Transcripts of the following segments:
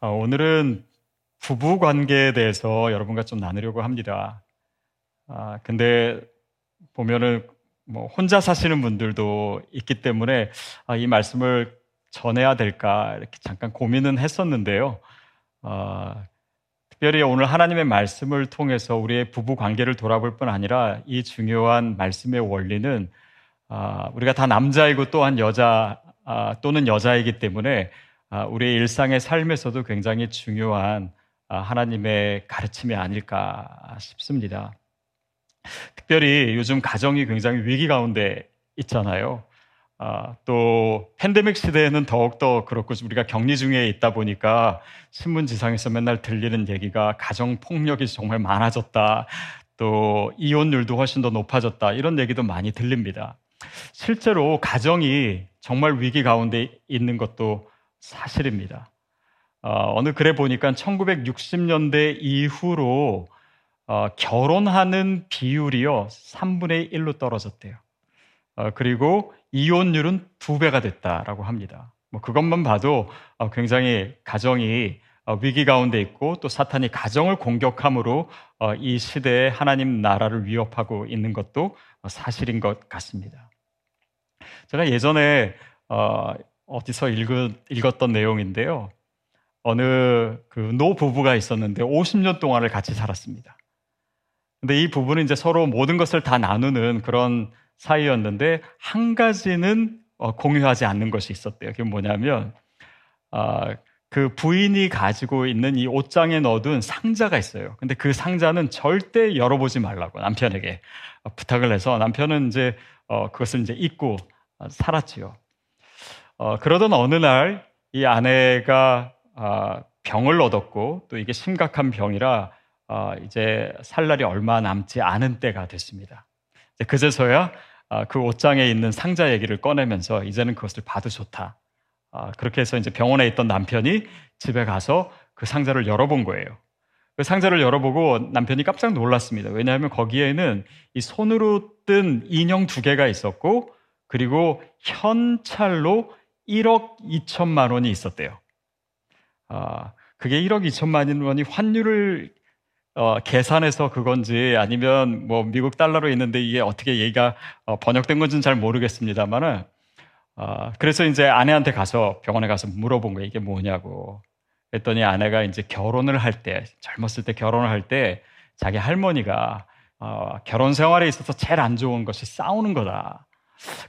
어, 오늘은 부부 관계에 대해서 여러분과 좀 나누려고 합니다. 아, 근데 보면은 뭐 혼자 사시는 분들도 있기 때문에 아, 이 말씀을 전해야 될까 이렇게 잠깐 고민은 했었는데요. 아, 특별히 오늘 하나님의 말씀을 통해서 우리의 부부 관계를 돌아볼 뿐 아니라 이 중요한 말씀의 원리는 아, 우리가 다 남자이고 또한 여자 아, 또는 여자이기 때문에 아, 우리의 일상의 삶에서도 굉장히 중요한 아, 하나님의 가르침이 아닐까 싶습니다. 특별히 요즘 가정이 굉장히 위기 가운데 있잖아요. 아, 또 팬데믹 시대에는 더욱더 그렇고 우리가 격리 중에 있다 보니까 신문지상에서 맨날 들리는 얘기가 가정 폭력이 정말 많아졌다. 또 이혼율도 훨씬 더 높아졌다. 이런 얘기도 많이 들립니다. 실제로 가정이 정말 위기 가운데 있는 것도 사실입니다. 어, 느 글에 보니까 1960년대 이후로 어, 결혼하는 비율이요 3분의 1로 떨어졌대요. 어, 그리고 이혼율은 두 배가 됐다라고 합니다. 뭐 그것만 봐도 어, 굉장히 가정이 어, 위기 가운데 있고 또 사탄이 가정을 공격함으로 어, 이 시대에 하나님 나라를 위협하고 있는 것도 사실인 것 같습니다. 제가 예전에 어디서 읽은, 읽었 던 내용인데요. 어느 그 노 부부가 있었는데 50년 동안을 같이 살았습니다. 근데 이 부부는 이제 서로 모든 것을 다 나누는 그런 사이였는데 한 가지는 어, 공유하지 않는 것이 있었대요. 그게 뭐냐면 아, 그 부인이 가지고 있는 이 옷장에 넣어둔 상자가 있어요. 근데 그 상자는 절대 열어보지 말라고 남편에게 부탁을 해서 남편은 이제 어, 그것을 이제 잊고 살았지요. 어, 그러던 어느 날 이 아내가 어, 병을 얻었고 또 이게 심각한 병이라 어, 이제 살 날이 얼마 남지 않은 때가 됐습니다. 그제서야 어, 그 옷장에 있는 상자 얘기를 꺼내면서 이제는 그것을 봐도 좋다. 어, 그렇게 해서 이제 병원에 있던 남편이 집에 가서 그 상자를 열어본 거예요. 그 상자를 열어보고 남편이 깜짝 놀랐습니다. 왜냐하면 거기에는 이 손으로 뜬 인형 두 개가 있었고 그리고 현찰로 1억 2천만 원이 있었대요. 아, 그게 1억 2천만 원이 환율을 어, 계산해서 그건지 아니면 뭐 미국 달러로 있는데 이게 어떻게 얘기가 어, 번역된 건지는 잘 모르겠습니다만은 어, 그래서 이제 아내한테 가서 병원에 가서 물어본 거예요. 이게 뭐냐고. 그랬더니 아내가 이제 결혼을 할 때, 젊었을 때 결혼을 할 때 자기 할머니가 어, 결혼 생활에 있어서 제일 안 좋은 것이 싸우는 거다.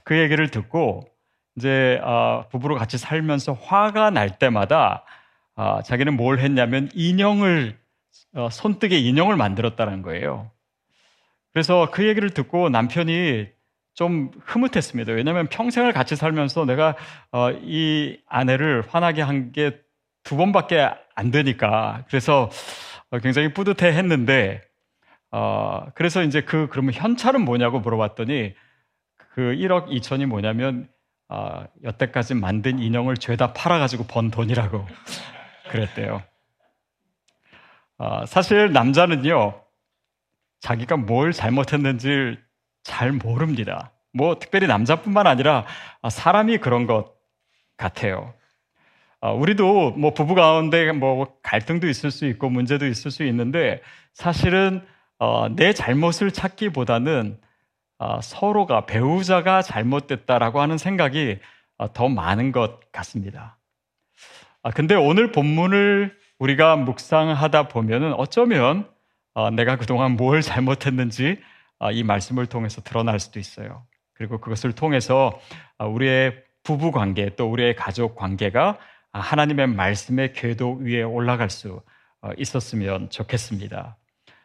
그 얘기를 듣고 이제 어, 부부로 같이 살면서 화가 날 때마다 어, 자기는 뭘 했냐면 인형을 어, 손뜨개 인형을 만들었다는 거예요. 그래서 그 얘기를 듣고 남편이 좀 흐뭇했습니다. 왜냐하면 평생을 같이 살면서 내가 어, 이 아내를 화나게 한 게 두 번밖에 안 되니까 그래서 어, 굉장히 뿌듯해 했는데 어, 그래서 이제 그 그러면 현찰은 뭐냐고 물어봤더니 그 1억 2천이 뭐냐면 어, 여태까지 만든 인형을 죄다 팔아가지고 번 돈이라고 그랬대요. 어, 사실 남자는요, 자기가 뭘 잘못했는지 잘 모릅니다. 뭐 특별히 남자뿐만 아니라 사람이 그런 것 같아요. 어, 우리도 뭐 부부 가운데 뭐 갈등도 있을 수 있고 문제도 있을 수 있는데 사실은 어, 내 잘못을 찾기보다는 어, 서로가 배우자가 잘못됐다라고 하는 생각이 어, 더 많은 것 같습니다. 아, 근데 오늘 본문을 우리가 묵상하다 보면은 어쩌면 어, 내가 그동안 뭘 잘못했는지 이 말씀을 통해서 드러날 수도 있어요. 그리고 그것을 통해서 우리의 부부 관계 또 우리의 가족 관계가 하나님의 말씀의 궤도 위에 올라갈 수 있었으면 좋겠습니다.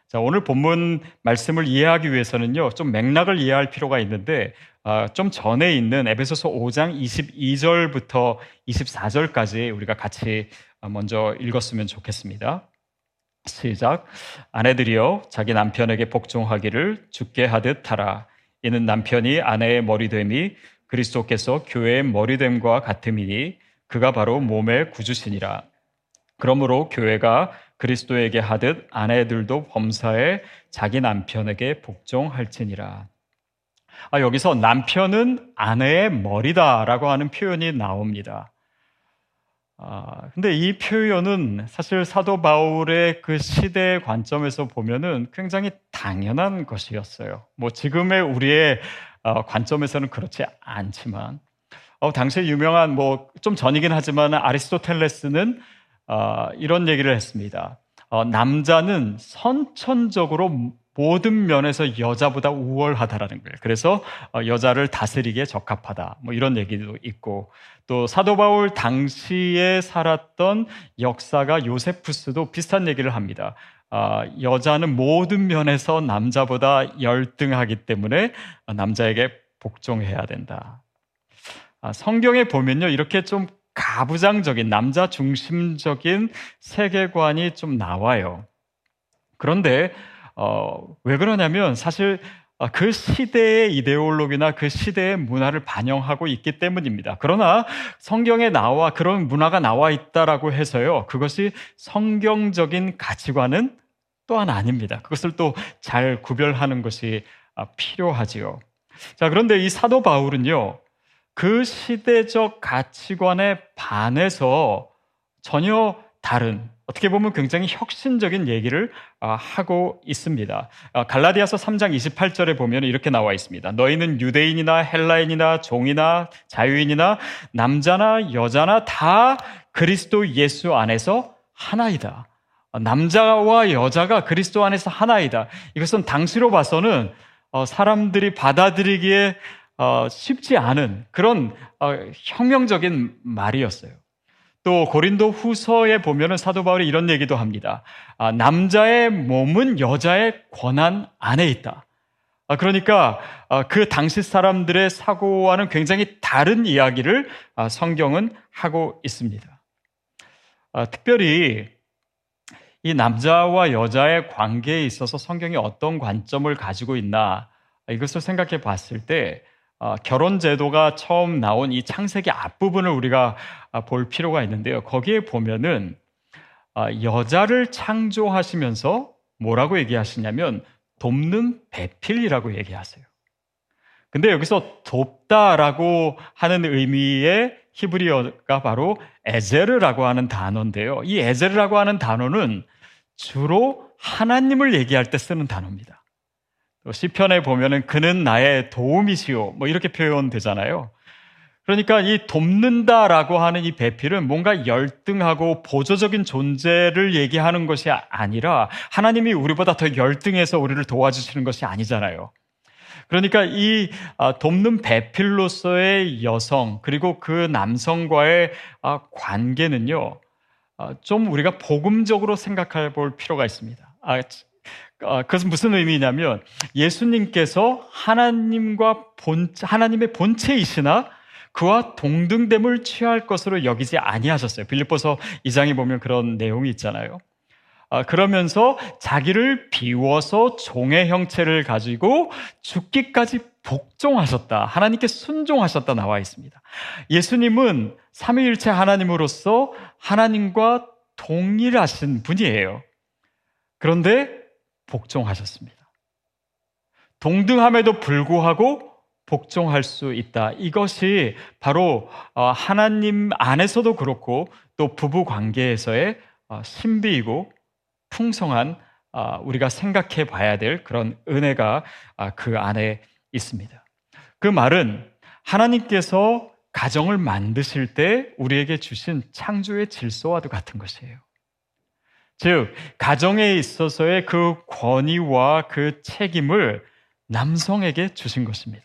자, 오늘 본문 말씀을 이해하기 위해서는요, 좀 맥락을 이해할 필요가 있는데, 어, 좀 전에 있는 에베소서 5장 22절부터 24절까지 우리가 같이 먼저 읽었으면 좋겠습니다. 시작. 아내들이여 자기 남편에게 복종하기를 죽게 하듯 하라. 이는 남편이 아내의 머리됨이 그리스도께서 교회의 머리됨과 같음이니 그가 바로 몸의 구주시니라. 그러므로 교회가 그리스도에게 하듯 아내들도 범사에 자기 남편에게 복종할지니라. 아, 여기서 남편은 아내의 머리다라고 하는 표현이 나옵니다. 아, 근데 이 표현은 사실 사도 바울의 그 시대의 관점에서 보면은 굉장히 당연한 것이었어요. 뭐 지금의 우리의 어, 관점에서는 그렇지 않지만, 어, 당시에 유명한 뭐 좀 전이긴 하지만 아리스토텔레스는 어, 이런 얘기를 했습니다. 어, 남자는 선천적으로 모든 면에서 여자보다 우월하다라는 거예요. 그래서 어, 여자를 다스리기에 적합하다. 뭐 이런 얘기도 있고 또 사도 바울 당시에 살았던 역사가 요세푸스도 비슷한 얘기를 합니다. 아, 여자는 모든 면에서 남자보다 열등하기 때문에 남자에게 복종해야 된다. 아, 성경에 보면요, 이렇게 좀 가부장적인 남자 중심적인 세계관이 좀 나와요. 그런데 어, 왜 그러냐면 사실 어, 그 시대의 이데올로기나 그 시대의 문화를 반영하고 있기 때문입니다. 그러나 성경에 나와 그런 문화가 나와 있다라고 해서요. 그것이 성경적인 가치관은 또한 아닙니다. 그것을 또 잘 구별하는 것이 아, 필요하지요. 자, 그런데 이 사도 바울은요. 그 시대적 가치관에 반해서 전혀 다른 어떻게 보면 굉장히 혁신적인 얘기를 아, 하고 있습니다. 아, 갈라디아서 3장 28절에 보면 이렇게 나와 있습니다. 너희는 유대인이나 헬라인이나 종이나 자유인이나 남자나 여자나 다 그리스도 예수 안에서 하나이다. 아, 남자와 여자가 그리스도 안에서 하나이다. 이것은 당시로 봐서는 어, 사람들이 받아들이기에 어, 쉽지 않은 그런 어, 혁명적인 말이었어요. 또 고린도 후서에 보면은 사도 바울이 이런 얘기도 합니다. 아, 남자의 몸은 여자의 권한 안에 있다. 아, 그러니까 아, 그 당시 사람들의 사고와는 굉장히 다른 이야기를 아, 성경은 하고 있습니다. 아, 특별히 이 남자와 여자의 관계에 있어서 성경이 어떤 관점을 가지고 있나 이것을 생각해 봤을 때 어, 결혼 제도가 처음 나온 이 창세기 앞부분을 우리가 아, 볼 필요가 있는데요. 거기에 보면은 어, 여자를 창조하시면서 뭐라고 얘기하시냐면 돕는 배필이라고 얘기하세요. 근데 여기서 돕다라고 하는 의미의 히브리어가 바로 에제르라고 하는 단어인데요. 이 에제르라고 하는 단어는 주로 하나님을 얘기할 때 쓰는 단어입니다. 시편에 보면은 그는 나의 도움이시오. 뭐 이렇게 표현되잖아요. 그러니까 이 돕는다라고 하는 이 배필은 뭔가 열등하고 보조적인 존재를 얘기하는 것이 아니라 하나님이 우리보다 더 열등해서 우리를 도와주시는 것이 아니잖아요. 그러니까 이 아, 돕는 배필로서의 여성 그리고 그 남성과의 아, 관계는요 아, 좀 우리가 복음적으로 생각해 볼 필요가 있습니다. 어, 그것은 무슨 의미냐면 예수님께서 하나님과 본 하나님의 본체이시나 그와 동등됨을 취할 것으로 여기지 아니하셨어요. 빌립보서 2장에 보면 그런 내용이 있잖아요. 아, 그러면서 자기를 비워서 종의 형체를 가지고 죽기까지 복종하셨다. 하나님께 순종하셨다 나와 있습니다. 예수님은 삼위일체 하나님으로서 하나님과 동일하신 분이에요. 그런데 복종하셨습니다. 동등함에도 불구하고 복종할 수 있다. 이것이 바로 어, 하나님 안에서도 그렇고 또 부부 관계에서의 어, 신비이고 풍성한 어, 우리가 생각해 봐야 될 그런 은혜가 그 안에 있습니다. 그 말은 하나님께서 가정을 만드실 때 우리에게 주신 창조의 질서와도 같은 것이에요. 즉, 가정에 있어서의 그 권위와 그 책임을 남성에게 주신 것입니다.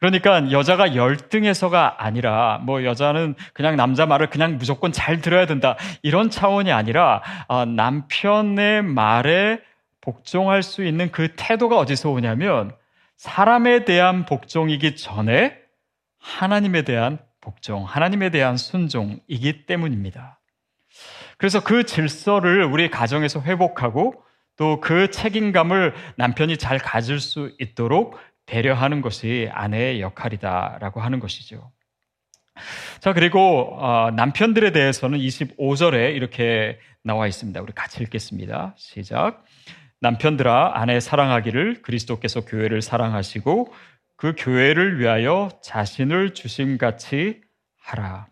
그러니까 여자가 열등해서가 아니라 뭐 여자는 그냥 남자 말을 그냥 무조건 잘 들어야 된다 이런 차원이 아니라 아, 남편의 말에 복종할 수 있는 그 태도가 어디서 오냐면 사람에 대한 복종이기 전에 하나님에 대한 복종, 하나님에 대한 순종이기 때문입니다. 그래서 그 질서를 우리 가정에서 회복하고 또 그 책임감을 남편이 잘 가질 수 있도록 배려하는 것이 아내의 역할이다라고 하는 것이죠. 자, 그리고 어, 남편들에 대해서는 25절에 이렇게 나와 있습니다. 우리 같이 읽겠습니다. 시작. 남편들아 아내 사랑하기를 그리스도께서 교회를 사랑하시고 그 교회를 위하여 자신을 주심같이 하라.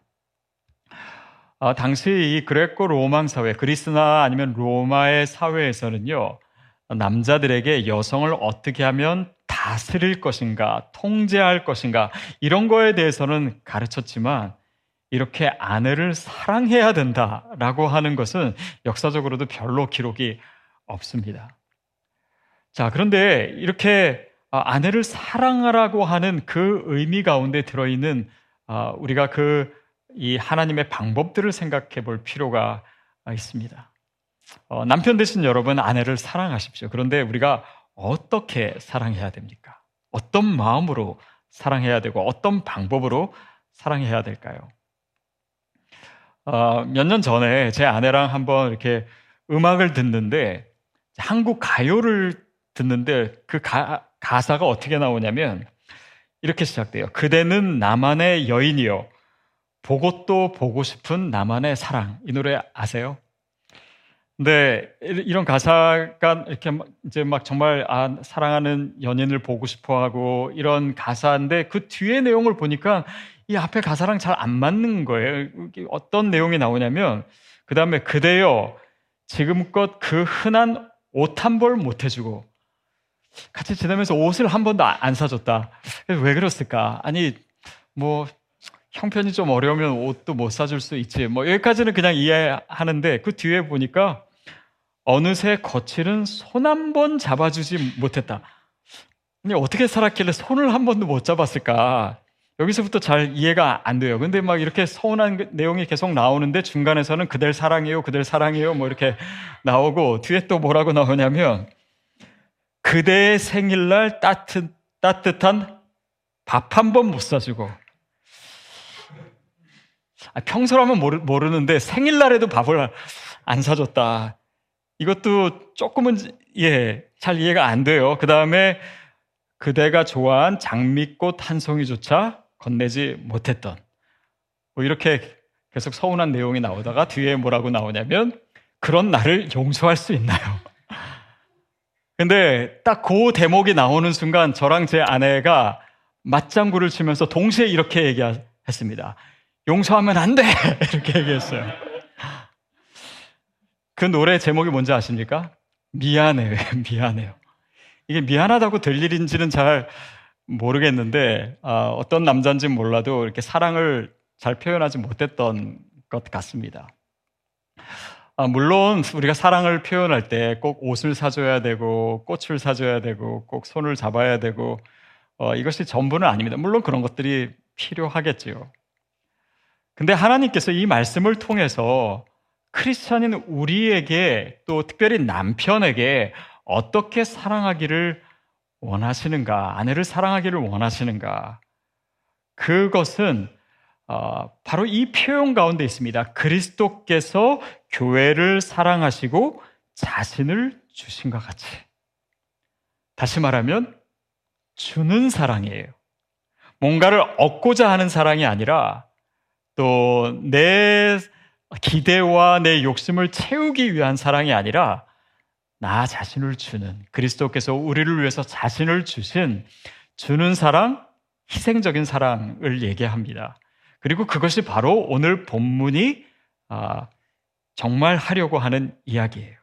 어, 당시 이 그레코 로망 사회, 그리스나 아니면 로마의 사회에서는요, 남자들에게 여성을 어떻게 하면 다스릴 것인가, 통제할 것인가, 이런 거에 대해서는 가르쳤지만, 이렇게 아내를 사랑해야 된다라고 하는 것은 역사적으로도 별로 기록이 없습니다. 자, 그런데 이렇게 아내를 사랑하라고 하는 그 의미 가운데 들어있는 아, 우리가 그 이 하나님의 방법들을 생각해 볼 필요가 있습니다. 어, 남편 되신 여러분 아내를 사랑하십시오. 그런데 우리가 어떻게 사랑해야 됩니까? 어떤 마음으로 사랑해야 되고 어떤 방법으로 사랑해야 될까요? 어, 몇 년 전에 제 아내랑 한번 이렇게 음악을 듣는데 한국 가요를 듣는데 그 가, 가사가 어떻게 나오냐면 이렇게 시작돼요. 그대는 나만의 여인이요. 보고 또 보고 싶은 나만의 사랑. 이 노래 아세요? 근데 이런 가사가 이렇게 이제 막 정말 아, 사랑하는 연인을 보고 싶어 하고 이런 가사인데 그 뒤에 내용을 보니까 이 앞에 가사랑 잘 안 맞는 거예요. 어떤 내용이 나오냐면 그 다음에 그대여 지금껏 그 흔한 옷 한 벌 못 해주고 같이 지내면서 옷을 한 번도 안 사줬다. 왜 그랬을까? 아니 뭐 형편이 좀 어려우면 옷도 못 사줄 수 있지. 뭐 여기까지는 그냥 이해하는데 그 뒤에 보니까 어느새 거칠은 손 한 번 잡아주지 못했다. 아니 어떻게 살았길래 손을 한 번도 못 잡았을까? 여기서부터 잘 이해가 안 돼요. 근데 막 이렇게 서운한 그 내용이 계속 나오는데 중간에서는 그댈 사랑해요, 그댈 사랑해요, 뭐 이렇게 나오고 뒤에 또 뭐라고 나오냐면 그대의 생일날 따뜻, 따뜻한 밥 한 번 못 사주고 아, 평소라면 모르, 모르 는데 생일날에도 밥을 안 사줬다. 이것도 조금은 예, 잘 이해가 안 돼요. 그 다음에 그대가 좋아한 장미꽃 한 송이조차 건네지 못했던 뭐 이렇게 계속 서운한 내용이 나오다가 뒤에 뭐라고 나오냐면 그런 나를 용서할 수 있나요? 근데 딱 그 대목이 나오는 순간 저랑 제 아내가 맞장구를 치면서 동시에 이렇게 얘기했습니다. 용서하면 안 돼! 이렇게 얘기했어요. 그 노래 제목이 뭔지 아십니까? 미안해요. 미안해요. 이게 미안하다고 될 일인지는 잘 모르겠는데 어, 어떤 남자인지는 몰라도 이렇게 사랑을 잘 표현하지 못했던 것 같습니다. 아, 물론 우리가 사랑을 표현할 때 꼭 옷을 사줘야 되고 꽃을 사줘야 되고 꼭 손을 잡아야 되고 어, 이것이 전부는 아닙니다. 물론 그런 것들이 필요하겠지요. 근데 하나님께서 이 말씀을 통해서 크리스천인 우리에게 또 특별히 남편에게 어떻게 사랑하기를 원하시는가, 아내를 사랑하기를 원하시는가. 그것은 어, 바로 이 표현 가운데 있습니다. 그리스도께서 교회를 사랑하시고 자신을 주신 것 같이. 다시 말하면 주는 사랑이에요. 뭔가를 얻고자 하는 사랑이 아니라 또 내 기대와 내 욕심을 채우기 위한 사랑이 아니라 나 자신을 주는 그리스도께서 우리를 위해서 자신을 주신 주는 사랑, 희생적인 사랑을 얘기합니다. 그리고 그것이 바로 오늘 본문이 아, 정말 하려고 하는 이야기예요.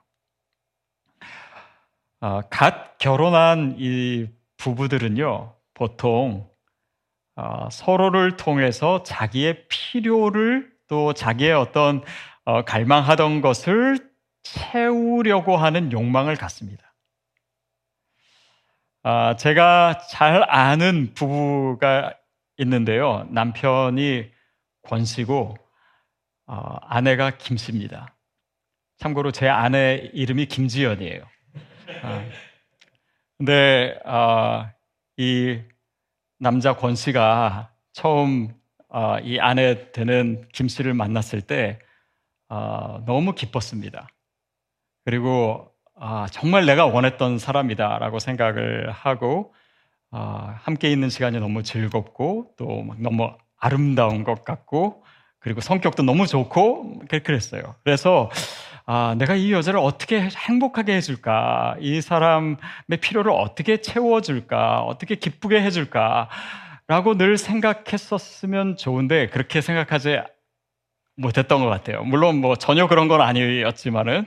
아, 갓 결혼한 이 부부들은요, 보통 아, 서로를 통해서 자기의 필요를 또 자기의 어떤 어, 갈망하던 것을 채우려고 하는 욕망을 갖습니다. 아, 제가 잘 아는 부부가 있는데요. 남편이 권씨고 어, 아내가 김씨입니다. 참고로 제 아내 이름이 김지연이에요. 아, 근데 어, 이 남자 권 씨가 처음 어, 이 아내 되는 김 씨를 만났을 때 어, 너무 기뻤습니다. 그리고 아, 정말 내가 원했던 사람이다라고 생각을 하고 아, 함께 있는 시간이 너무 즐겁고 또 너무 아름다운 것 같고 그리고 성격도 너무 좋고 그랬어요. 그래서 아, 내가 이 여자를 어떻게 행복하게 해줄까? 이 사람의 필요를 어떻게 채워줄까? 어떻게 기쁘게 해줄까? 라고 늘 생각했었으면 좋은데 그렇게 생각하지 못했던 것 같아요. 물론 뭐 전혀 그런 건 아니었지만은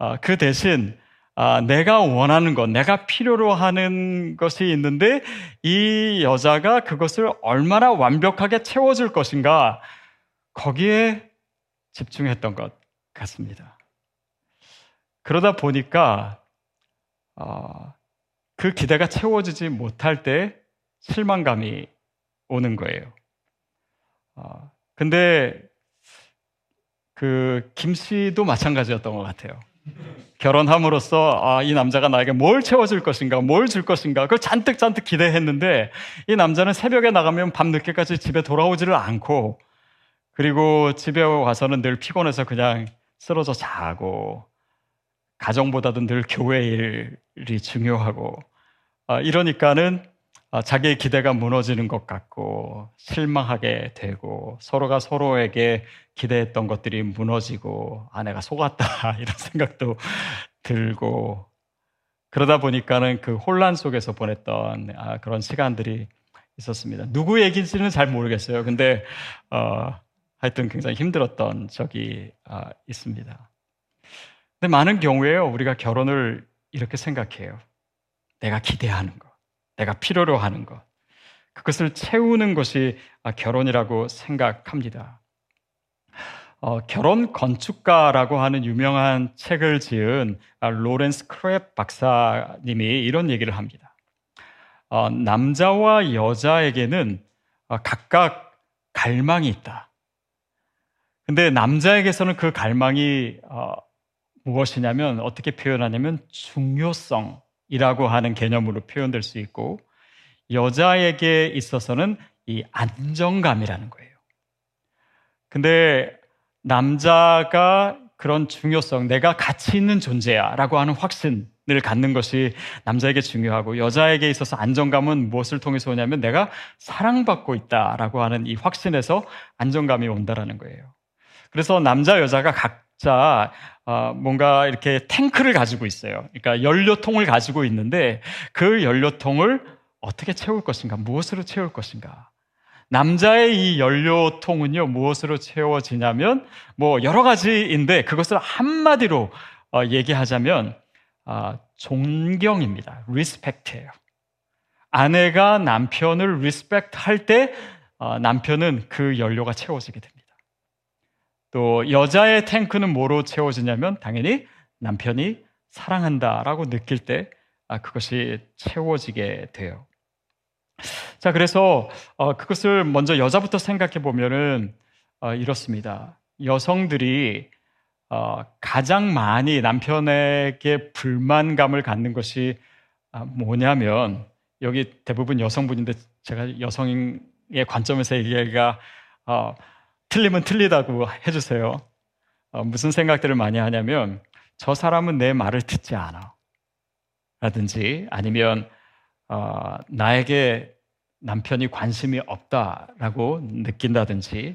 아, 그 대신 아, 내가 원하는 것, 내가 필요로 하는 것이 있는데 이 여자가 그것을 얼마나 완벽하게 채워줄 것인가 거기에 집중했던 것 같습니다. 그러다 보니까 어, 그 기대가 채워지지 못할 때 실망감이 오는 거예요. 어, 근데 그 김 씨도 마찬가지였던 것 같아요. 결혼함으로써 아, 이 남자가 나에게 뭘 채워줄 것인가, 뭘 줄 것인가, 그걸 잔뜩 잔뜩 기대했는데 이 남자는 새벽에 나가면 밤 늦게까지 집에 돌아오지를 않고 그리고 집에 와서는 늘 피곤해서 그냥 쓰러져 자고 가정보다도 늘 교회 일이 중요하고 아, 이러니까는 아, 자기의 기대가 무너지는 것 같고 실망하게 되고 서로가 서로에게 기대했던 것들이 무너지고 아 내가 속았다 이런 생각도 들고 그러다 보니까는 그 혼란 속에서 보냈던 아, 그런 시간들이 있었습니다. 누구 얘기인지는 잘 모르겠어요. 근데 어, 하여튼 굉장히 힘들었던 적이 아, 있습니다. 근데 많은 경우에요 우리가 결혼을 이렇게 생각해요. 내가 기대하는 것. 내가 필요로 하는 것. 그것을 채우는 것이 결혼이라고 생각합니다. 어, 결혼 건축가라고 하는 유명한 책을 지은 로렌스 크랩 박사님이 이런 얘기를 합니다. 어, 남자와 여자에게는 어, 각각 갈망이 있다. 근데 남자에게서는 그 갈망이 어, 무엇이냐면 어떻게 표현하냐면 중요성, 이라고 하는 개념으로 표현될 수 있고 여자에게 있어서는 이 안정감이라는 거예요. 근데 남자가 그런 중요성, 내가 가치 있는 존재야 라고 하는 확신을 갖는 것이 남자에게 중요하고 여자에게 있어서 안정감은 무엇을 통해서 오냐면 내가 사랑받고 있다라고 하는 이 확신에서 안정감이 온다라는 거예요. 그래서 남자, 여자가 각자 어, 뭔가 이렇게 탱크를 가지고 있어요. 그러니까 연료통을 가지고 있는데 그 연료통을 어떻게 채울 것인가, 무엇으로 채울 것인가. 남자의 이 연료통은요, 무엇으로 채워지냐면, 뭐, 여러 가지인데, 그것을 한마디로 어, 얘기하자면, 어, 존경입니다. respect예요. 아내가 남편을 respect 할 때, 어, 남편은 그 연료가 채워지게 됩니다. 또 여자의 탱크는 뭐로 채워지냐면 당연히 남편이 사랑한다라고 느낄 때 아, 그것이 채워지게 돼요. 자, 그래서 어, 그것을 먼저 여자부터 생각해 보면은 어, 이렇습니다. 여성들이 어, 가장 많이 남편에게 불만감을 갖는 것이 아, 뭐냐면 여기 대부분 여성분인데 제가 여성의 관점에서 얘기가 틀리면 틀리다고 해주세요. 어, 무슨 생각들을 많이 하냐면 저 사람은 내 말을 듣지 않아. 라든지 아니면 어, 나에게 남편이 관심이 없다라고 느낀다든지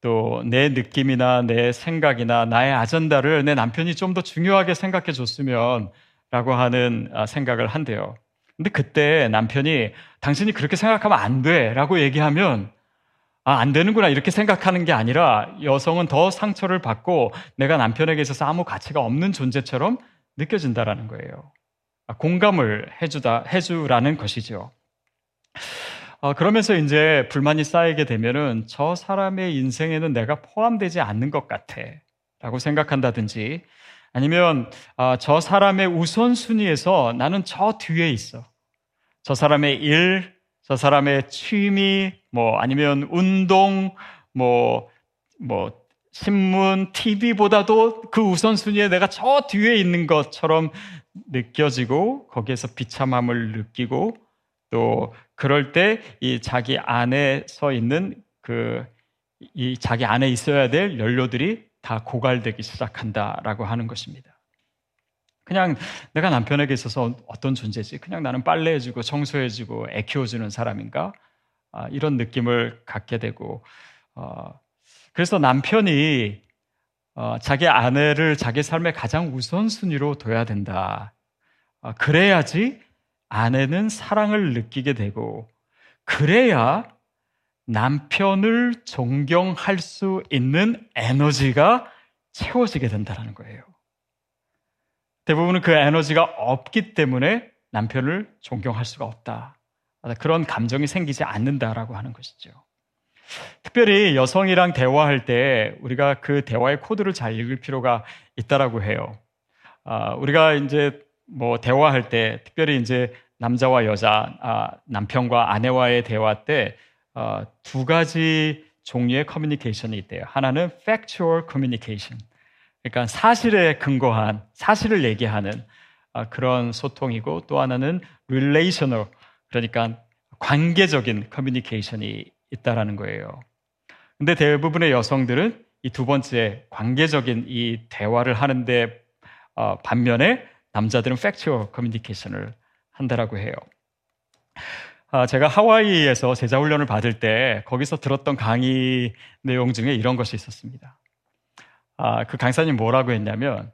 또 내 느낌이나 내 생각이나 나의 아전다를 내 남편이 좀 더 중요하게 생각해 줬으면 라고 하는 아, 생각을 한대요. 근데 그때 남편이 당신이 그렇게 생각하면 안 돼 라고 얘기하면 아, 안 되는구나 이렇게 생각하는 게 아니라 여성은 더 상처를 받고 내가 남편에게 있어서 아무 가치가 없는 존재처럼 느껴진다라는 거예요. 아, 공감을 해주다, 해주라는 것이죠. 어, 그러면서 이제 불만이 쌓이게 되면은 저 사람의 인생에는 내가 포함되지 않는 것 같아. 라고 생각한다든지 아니면 어, 저 사람의 우선순위에서 나는 저 뒤에 있어. 저 사람의 일, 저 사람의 취미, 뭐 아니면 운동, 뭐, 뭐, 신문, TV보다도 그 우선순위에 내가 저 뒤에 있는 것처럼 느껴지고 거기에서 비참함을 느끼고 또 그럴 때 이 자기 안에 서 있는 그 이 자기 안에 있어야 될 연료들이 다 고갈되기 시작한다라고 하는 것입니다. 그냥 내가 남편에게 있어서 어떤 존재지? 그냥 나는 빨래해주고 청소해주고 애 키워주는 사람인가? 아, 이런 느낌을 갖게 되고 어, 그래서 남편이 어, 자기 아내를 자기 삶의 가장 우선순위로 둬야 된다. 어, 그래야지 아내는 사랑을 느끼게 되고 그래야 남편을 존경할 수 있는 에너지가 채워지게 된다는 거예요. 대부분은 그 에너지가 없기 때문에 남편을 존경할 수가 없다. 그런 감정이 생기지 않는다라고 하는 것이죠. 특별히 여성이랑 대화할 때 우리가 그 대화의 코드를 잘 읽을 필요가 있다라고 해요. 아, 우리가 이제 뭐 대화할 때 특별히 이제 남자와 여자, 아, 남편과 아내와의 대화 때두 어, 가지 종류의 커뮤니케이션이 있대요. 하나는 factual communication. 그러니까 사실에 근거한 사실을 얘기하는 아, 그런 소통이고 또 하나는 relational 그러니까 관계적인 커뮤니케이션이 있다라는 거예요. 근데 대부분의 여성들은 이 두 번째 관계적인 이 대화를 하는데 어, 반면에 남자들은 factual communication을 한다라고 해요. 아, 제가 하와이에서 제자 훈련을 받을 때 거기서 들었던 강의 내용 중에 이런 것이 있었습니다. 아, 그 강사님 뭐라고 했냐면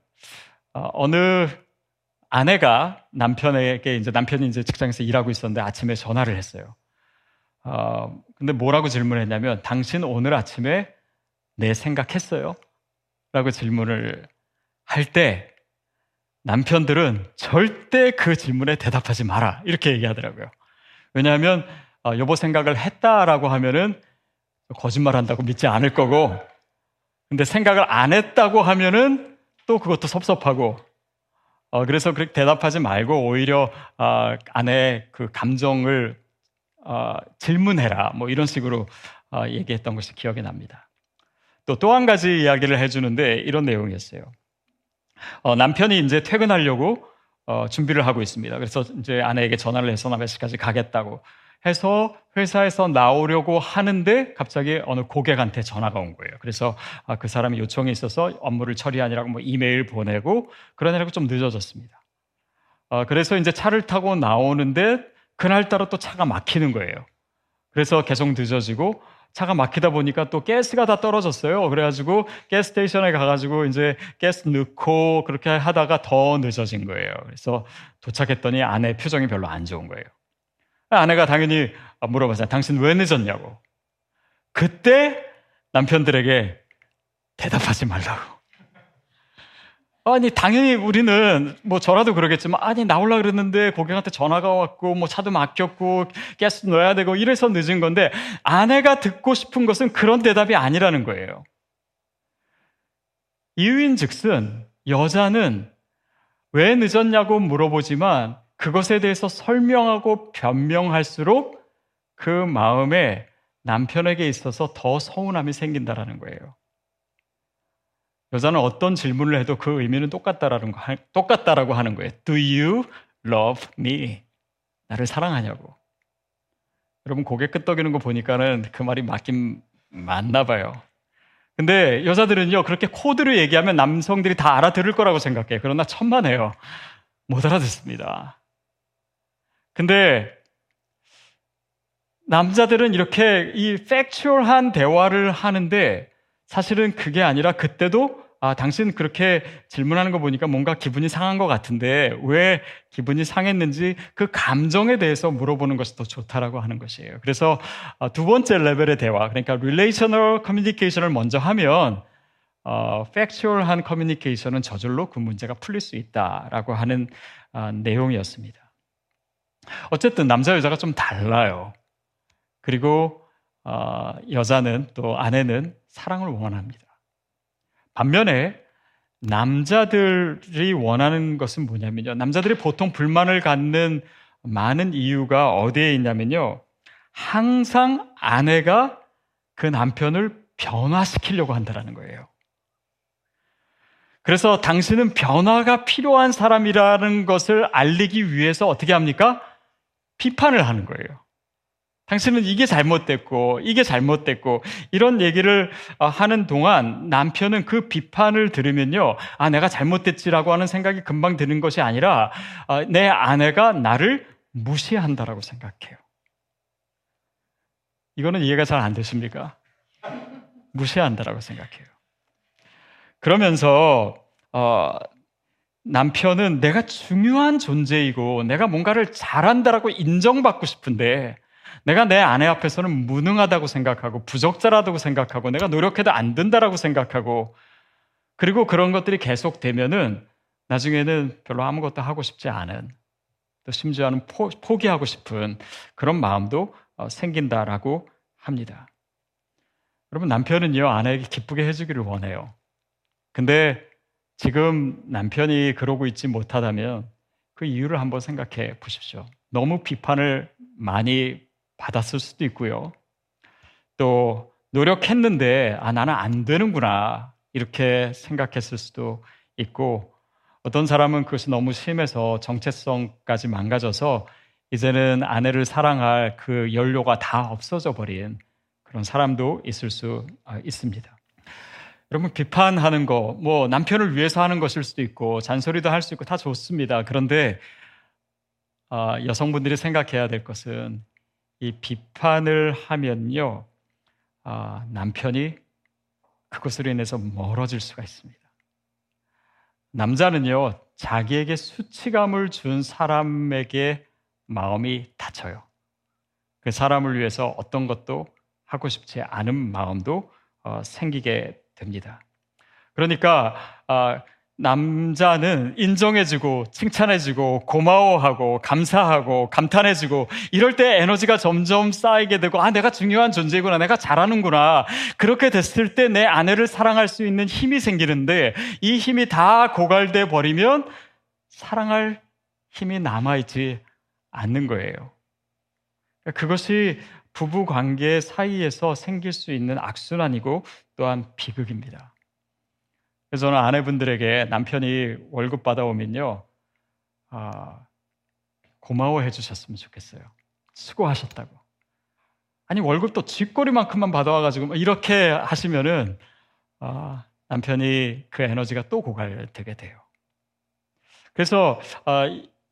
어, 어느 아내가 남편에게 이제 남편이 이제 직장에서 일하고 있었는데 아침에 전화를 했어요. 어, 근데 뭐라고 질문했냐면 당신 오늘 아침에 내 생각했어요? 라고 질문을 할 때 남편들은 절대 그 질문에 대답하지 마라. 이렇게 얘기하더라고요. 왜냐하면 어, 여보 생각을 했다라고 하면은 거짓말 한다고 믿지 않을 거고 근데 생각을 안 했다고 하면은 또 그것도 섭섭하고 어, 그래서 그렇게 대답하지 말고 오히려 어, 아내의 그 감정을 어, 질문해라. 뭐 이런 식으로 어, 얘기했던 것이 기억이 납니다. 또 또 한 가지 이야기를 해주는데 이런 내용이었어요. 어, 남편이 이제 퇴근하려고 어, 준비를 하고 있습니다. 그래서 이제 아내에게 전화를 해서 나 몇 시까지 가겠다고 해서 회사에서 나오려고 하는데 갑자기 어느 고객한테 전화가 온 거예요. 그래서 아, 그 사람이 요청이 있어서 업무를 처리하느라고 뭐 이메일 보내고 그러느라고 좀 늦어졌습니다. 어, 그래서 이제 차를 타고 나오는데 그날따라 또 차가 막히는 거예요. 그래서 계속 늦어지고 차가 막히다 보니까 또 가스가 다 떨어졌어요. 그래가지고 가스 스테이션에 가가지고 이제 가스 넣고 그렇게 하다가 더 늦어진 거예요. 그래서 도착했더니 아내 표정이 별로 안 좋은 거예요. 아내가 당연히 물어봤어요. 당신 왜 늦었냐고. 그때 남편들에게 대답하지 말라고. 아니 당연히 우리는 뭐 저라도 그러겠지만 아니 나올라 그랬는데 고객한테 전화가 왔고 뭐 차도 막혔고 가스 넣어야 되고 이래서 늦은 건데 아내가 듣고 싶은 것은 그런 대답이 아니라는 거예요. 이유인 즉슨 여자는 왜 늦었냐고 물어보지만 그것에 대해서 설명하고 변명할수록 그 마음에 남편에게 있어서 더 서운함이 생긴다라는 거예요. 여자는 어떤 질문을 해도 그 의미는 똑같다라는 거, 똑같다라고 하는 거예요. Do you love me? 나를 사랑하냐고. 여러분 고개 끄덕이는 거 보니까는 그 말이 맞긴 맞나 봐요. 근데 여자들은요 그렇게 코드를 얘기하면 남성들이 다 알아들을 거라고 생각해요. 그러나 천만에요. 못 알아듣습니다. 근데 남자들은 이렇게 이 팩츄얼한 대화를 하는데 사실은 그게 아니라 그때도 아, 당신 그렇게 질문하는 거 보니까 뭔가 기분이 상한 것 같은데 왜 기분이 상했는지 그 감정에 대해서 물어보는 것이 더 좋다라고 하는 것이에요. 그래서 아, 두 번째 레벨의 대화, 그러니까 relational communication을 먼저 하면 어, factual한 communication은 저절로 그 문제가 풀릴 수 있다라고 하는 어, 내용이었습니다. 어쨌든 남자 여자가 좀 달라요. 그리고 어, 여자는 또 아내는 사랑을 원합니다. 반면에 남자들이 원하는 것은 뭐냐면요. 남자들이 보통 불만을 갖는 많은 이유가 어디에 있냐면요. 항상 아내가 그 남편을 변화시키려고 한다는 거예요. 그래서 당신은 변화가 필요한 사람이라는 것을 알리기 위해서 어떻게 합니까? 비판을 하는 거예요. 당신은 이게 잘못됐고, 이게 잘못됐고, 이런 얘기를 어, 하는 동안 남편은 그 비판을 들으면요, 아, 내가 잘못됐지라고 하는 생각이 금방 드는 것이 아니라, 어, 내 아내가 나를 무시한다라고 생각해요. 이거는 이해가 잘 안 되십니까? 무시한다라고 생각해요. 그러면서, 어, 남편은 내가 중요한 존재이고, 내가 뭔가를 잘한다라고 인정받고 싶은데, 내가 내 아내 앞에서는 무능하다고 생각하고 부적절하다고 생각하고 내가 노력해도 안 된다라고 생각하고 그리고 그런 것들이 계속되면은 나중에는 별로 아무것도 하고 싶지 않은 또 심지어는 포, 포기하고 싶은 그런 마음도 어, 생긴다라고 합니다. 여러분 남편은요 아내에게 기쁘게 해주기를 원해요. 근데 지금 남편이 그러고 있지 못하다면 그 이유를 한번 생각해 보십시오. 너무 비판을 많이 받았을 수도 있고요. 또 노력했는데 아 나는 안 되는구나 이렇게 생각했을 수도 있고 어떤 사람은 그것이 너무 심해서 정체성까지 망가져서 이제는 아내를 사랑할 그 연료가 다 없어져 버린 그런 사람도 있을 수 아, 있습니다. 여러분 비판하는 거, 뭐 남편을 위해서 하는 것일 수도 있고 잔소리도 할 수 있고 다 좋습니다. 그런데 어, 여성분들이 생각해야 될 것은 이 비판을 하면요 어, 남편이 그것으로 인해서 멀어질 수가 있습니다. 남자는요 자기에게 수치감을 준 사람에게 마음이 다쳐요. 그 사람을 위해서 어떤 것도 하고 싶지 않은 마음도 어, 생기게 됩니다. 그러니까 어, 남자는 인정해주고 칭찬해주고 고마워하고 감사하고 감탄해주고 이럴 때 에너지가 점점 쌓이게 되고 아 내가 중요한 존재구나 내가 잘하는구나 그렇게 됐을 때 내 아내를 사랑할 수 있는 힘이 생기는데 이 힘이 다 고갈돼 버리면 사랑할 힘이 남아있지 않는 거예요. 그것이 부부 관계 사이에서 생길 수 있는 악순환이고 또한 비극입니다. 그래서 저는 아내분들에게 남편이 월급 받아오면요, 아, 고마워해 주셨으면 좋겠어요. 수고하셨다고. 아니, 월급도 쥐꼬리만큼만 받아와가지고 이렇게 하시면은, 아, 남편이 그 에너지가 또 고갈되게 돼요. 그래서, 아,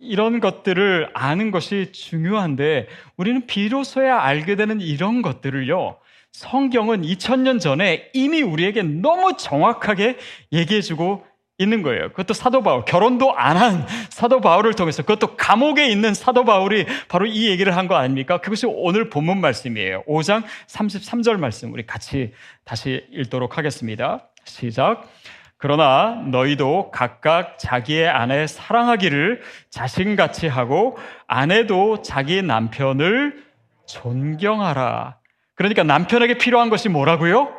이런 것들을 아는 것이 중요한데 우리는 비로소야 알게 되는 이런 것들을요. 성경은 2000년 전에 이미 우리에게 너무 정확하게 얘기해주고 있는 거예요. 그것도 사도 바울, 결혼도 안 한 사도 바울을 통해서 그것도 감옥에 있는 사도 바울이 바로 이 얘기를 한 거 아닙니까? 그것이 오늘 본문 말씀이에요. 5장 33절 말씀 우리 같이 다시 읽도록 하겠습니다. 시작. 그러나 너희도 각각 자기의 아내 사랑하기를 자신같이 하고 아내도 자기 남편을 존경하라. 그러니까 남편에게 필요한 것이 뭐라고요?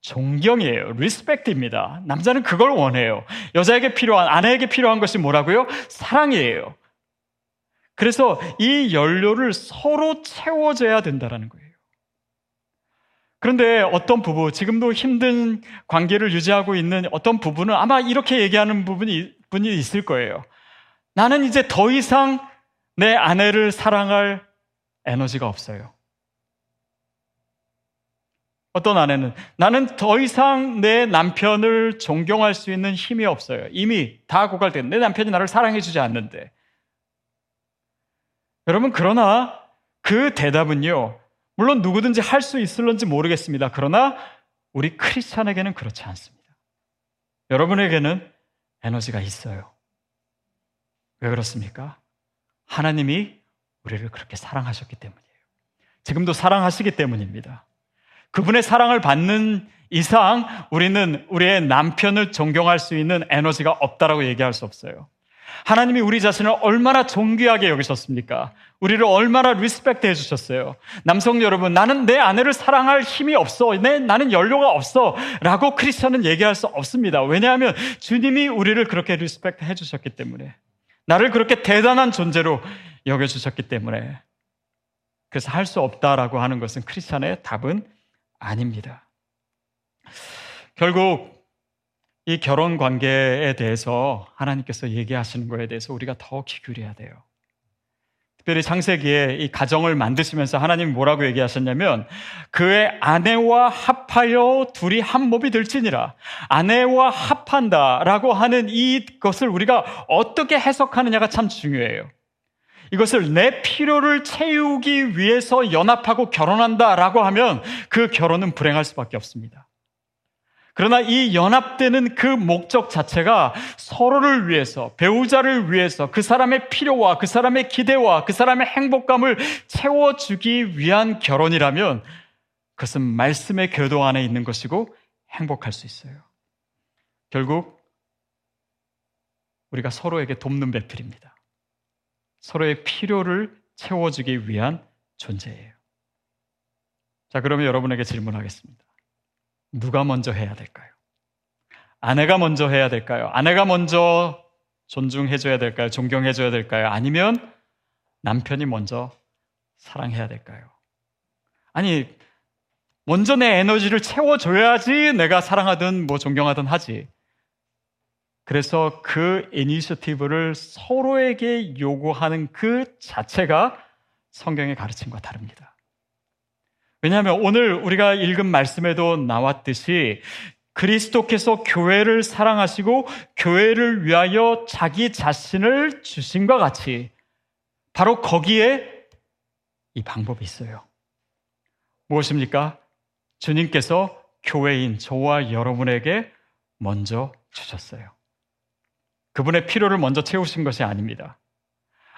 존경이에요. 리스펙트입니다. 남자는 그걸 원해요. 여자에게 필요한, 아내에게 필요한 것이 뭐라고요? 사랑이에요. 그래서 이 연료를 서로 채워줘야 된다는 거예요. 그런데 어떤 부부, 지금도 힘든 관계를 유지하고 있는 어떤 부부는 아마 이렇게 얘기하는 부분이, 분이 있을 거예요. 나는 이제 더 이상 내 아내를 사랑할 에너지가 없어요. 어떤 아내는 나는 더 이상 내 남편을 존경할 수 있는 힘이 없어요. 이미 다 고갈된 내 남편이 나를 사랑해주지 않는데. 여러분, 그러나 그 대답은요, 물론 누구든지 할 수 있을런지 모르겠습니다. 그러나 우리 크리스찬에게는 그렇지 않습니다. 여러분에게는 에너지가 있어요. 왜 그렇습니까? 하나님이 우리를 그렇게 사랑하셨기 때문이에요. 지금도 사랑하시기 때문입니다. 그분의 사랑을 받는 이상 우리는 우리의 남편을 존경할 수 있는 에너지가 없다라고 얘기할 수 없어요. 하나님이 우리 자신을 얼마나 존귀하게 여기셨습니까? 우리를 얼마나 respect 해주셨어요. 남성 여러분, 나는 내 아내를 사랑할 힘이 없어. 내, 나는 연료가 없어. 라고 크리스천은 얘기할 수 없습니다. 왜냐하면 주님이 우리를 그렇게 respect 해주셨기 때문에. 나를 그렇게 대단한 존재로 여겨주셨기 때문에. 그래서 할 수 없다라고 하는 것은 크리스천의 답은 아닙니다. 결국 이 결혼 관계에 대해서 하나님께서 얘기하시는 거에 대해서 우리가 더 기울여야 돼요. 특별히 창세기에 이 가정을 만드시면서 하나님이 뭐라고 얘기하셨냐면 그의 아내와 합하여 둘이 한 몸이 될지니라 아내와 합한다라고 하는 이것을 우리가 어떻게 해석하느냐가 참 중요해요. 이것을 내 필요를 채우기 위해서 연합하고 결혼한다라고 하면 그 결혼은 불행할 수밖에 없습니다. 그러나 이 연합되는 그 목적 자체가 서로를 위해서, 배우자를 위해서 그 사람의 필요와 그 사람의 기대와 그 사람의 행복감을 채워주기 위한 결혼이라면 그것은 말씀의 교도 안에 있는 것이고 행복할 수 있어요. 결국 우리가 서로에게 돕는 배필입니다. 서로의 필요를 채워주기 위한 존재예요. 자, 그러면 여러분에게 질문하겠습니다. 누가 먼저 해야 될까요? 아내가 먼저 해야 될까요? 아내가 먼저 존중해줘야 될까요? 존경해줘야 될까요? 아니면 남편이 먼저 사랑해야 될까요? 아니, 먼저 내 에너지를 채워줘야지 내가 사랑하든 뭐 존경하든 하지. 그래서 그 이니셔티브를 서로에게 요구하는 그 자체가 성경의 가르침과 다릅니다. 왜냐하면 오늘 우리가 읽은 말씀에도 나왔듯이 그리스도께서 교회를 사랑하시고 교회를 위하여 자기 자신을 주신과 같이 바로 거기에 이 방법이 있어요. 무엇입니까? 주님께서 교회인 저와 여러분에게 먼저 주셨어요. 그분의 필요를 먼저 채우신 것이 아닙니다.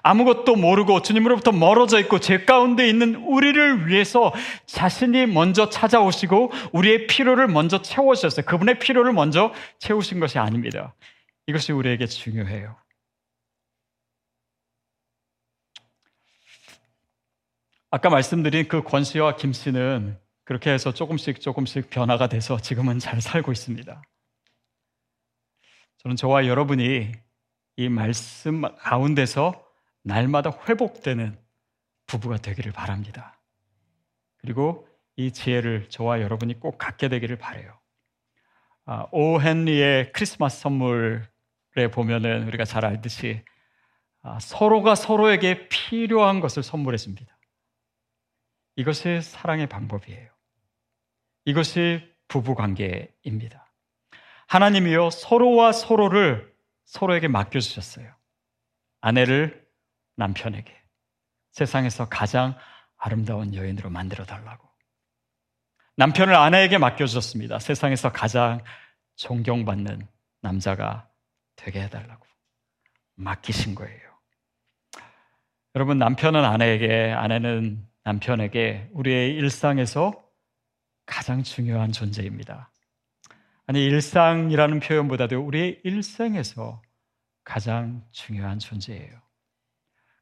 아무것도 모르고 주님으로부터 멀어져 있고 죄 가운데 있는 우리를 위해서 자신이 먼저 찾아오시고 우리의 필요를 먼저 채워주셨어요. 그분의 필요를 먼저 채우신 것이 아닙니다. 이것이 우리에게 중요해요. 아까 말씀드린 그 권 씨와 김 씨는 그렇게 해서 조금씩 조금씩 변화가 돼서 지금은 잘 살고 있습니다. 저는 저와 여러분이 이 말씀 가운데서 날마다 회복되는 부부가 되기를 바랍니다. 그리고 이 지혜를 저와 여러분이 꼭 갖게 되기를 바래요. 아, 오 헨리의 크리스마스 선물에 보면은 우리가 잘 알듯이 아, 서로가 서로에게 필요한 것을 선물해 줍니다. 이것이 사랑의 방법이에요. 이것이 부부 관계입니다. 하나님이요 서로와 서로를 서로에게 맡겨 주셨어요. 아내를 남편에게 세상에서 가장 아름다운 여인으로 만들어 달라고. 남편을 아내에게 맡겨 주셨습니다. 세상에서 가장 존경받는 남자가 되게 해 달라고. 맡기신 거예요. 여러분 남편은 아내에게 아내는 남편에게 우리의 일상에서 가장 중요한 존재입니다. 아니, 일상이라는 표현보다도 우리의 일생에서 가장 중요한 존재예요.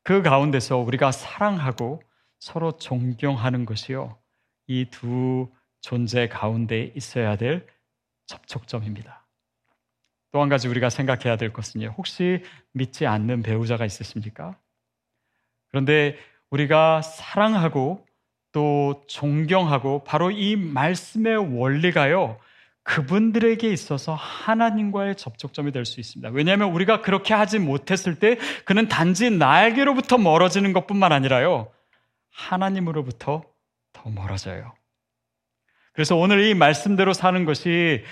그 가운데서 우리가 사랑하고 서로 존경하는 것이요. 이 두 존재 가운데 있어야 될 접촉점입니다. 또 한 가지 우리가 생각해야 될 것은요. 혹시 믿지 않는 배우자가 있으십니까? 그런데 우리가 사랑하고 또 존경하고 바로 이 말씀의 원리가요. 그분들에게 있어서 하나님과의 접촉점이 될 수 있습니다. 왜냐하면 우리가 그렇게 하지 못했을 때 그는 단지 나에게로부터 멀어지는 것뿐만 아니라요. 하나님으로부터 더 멀어져요. 그래서 오늘 이 말씀대로 사는 것이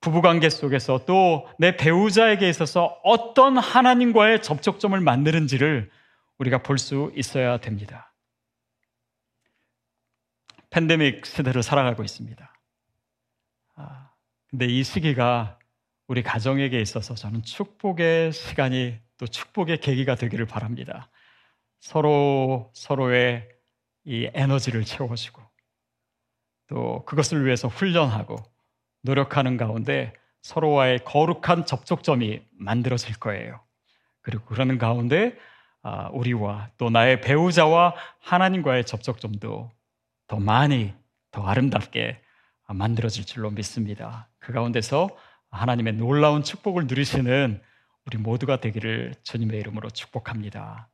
부부관계 속에서 또 내 배우자에게 있어서 어떤 하나님과의 접촉점을 만드는지를 우리가 볼 수 있어야 됩니다. 팬데믹 시대를 살아가고 있습니다. 아, 근데 이 시기가 우리 가정에게 있어서 저는 축복의 시간이 또 축복의 계기가 되기를 바랍니다. 서로 서로의 이 에너지를 채워주고 또 그것을 위해서 훈련하고 노력하는 가운데 서로와의 거룩한 접촉점이 만들어질 거예요. 그리고 그러는 가운데 아, 우리와 또 나의 배우자와 하나님과의 접촉점도 더 많이 더 아름답게 만들어질 줄로 믿습니다. 그 가운데서 하나님의 놀라운 축복을 누리시는 우리 모두가 되기를 주님의 이름으로 축복합니다.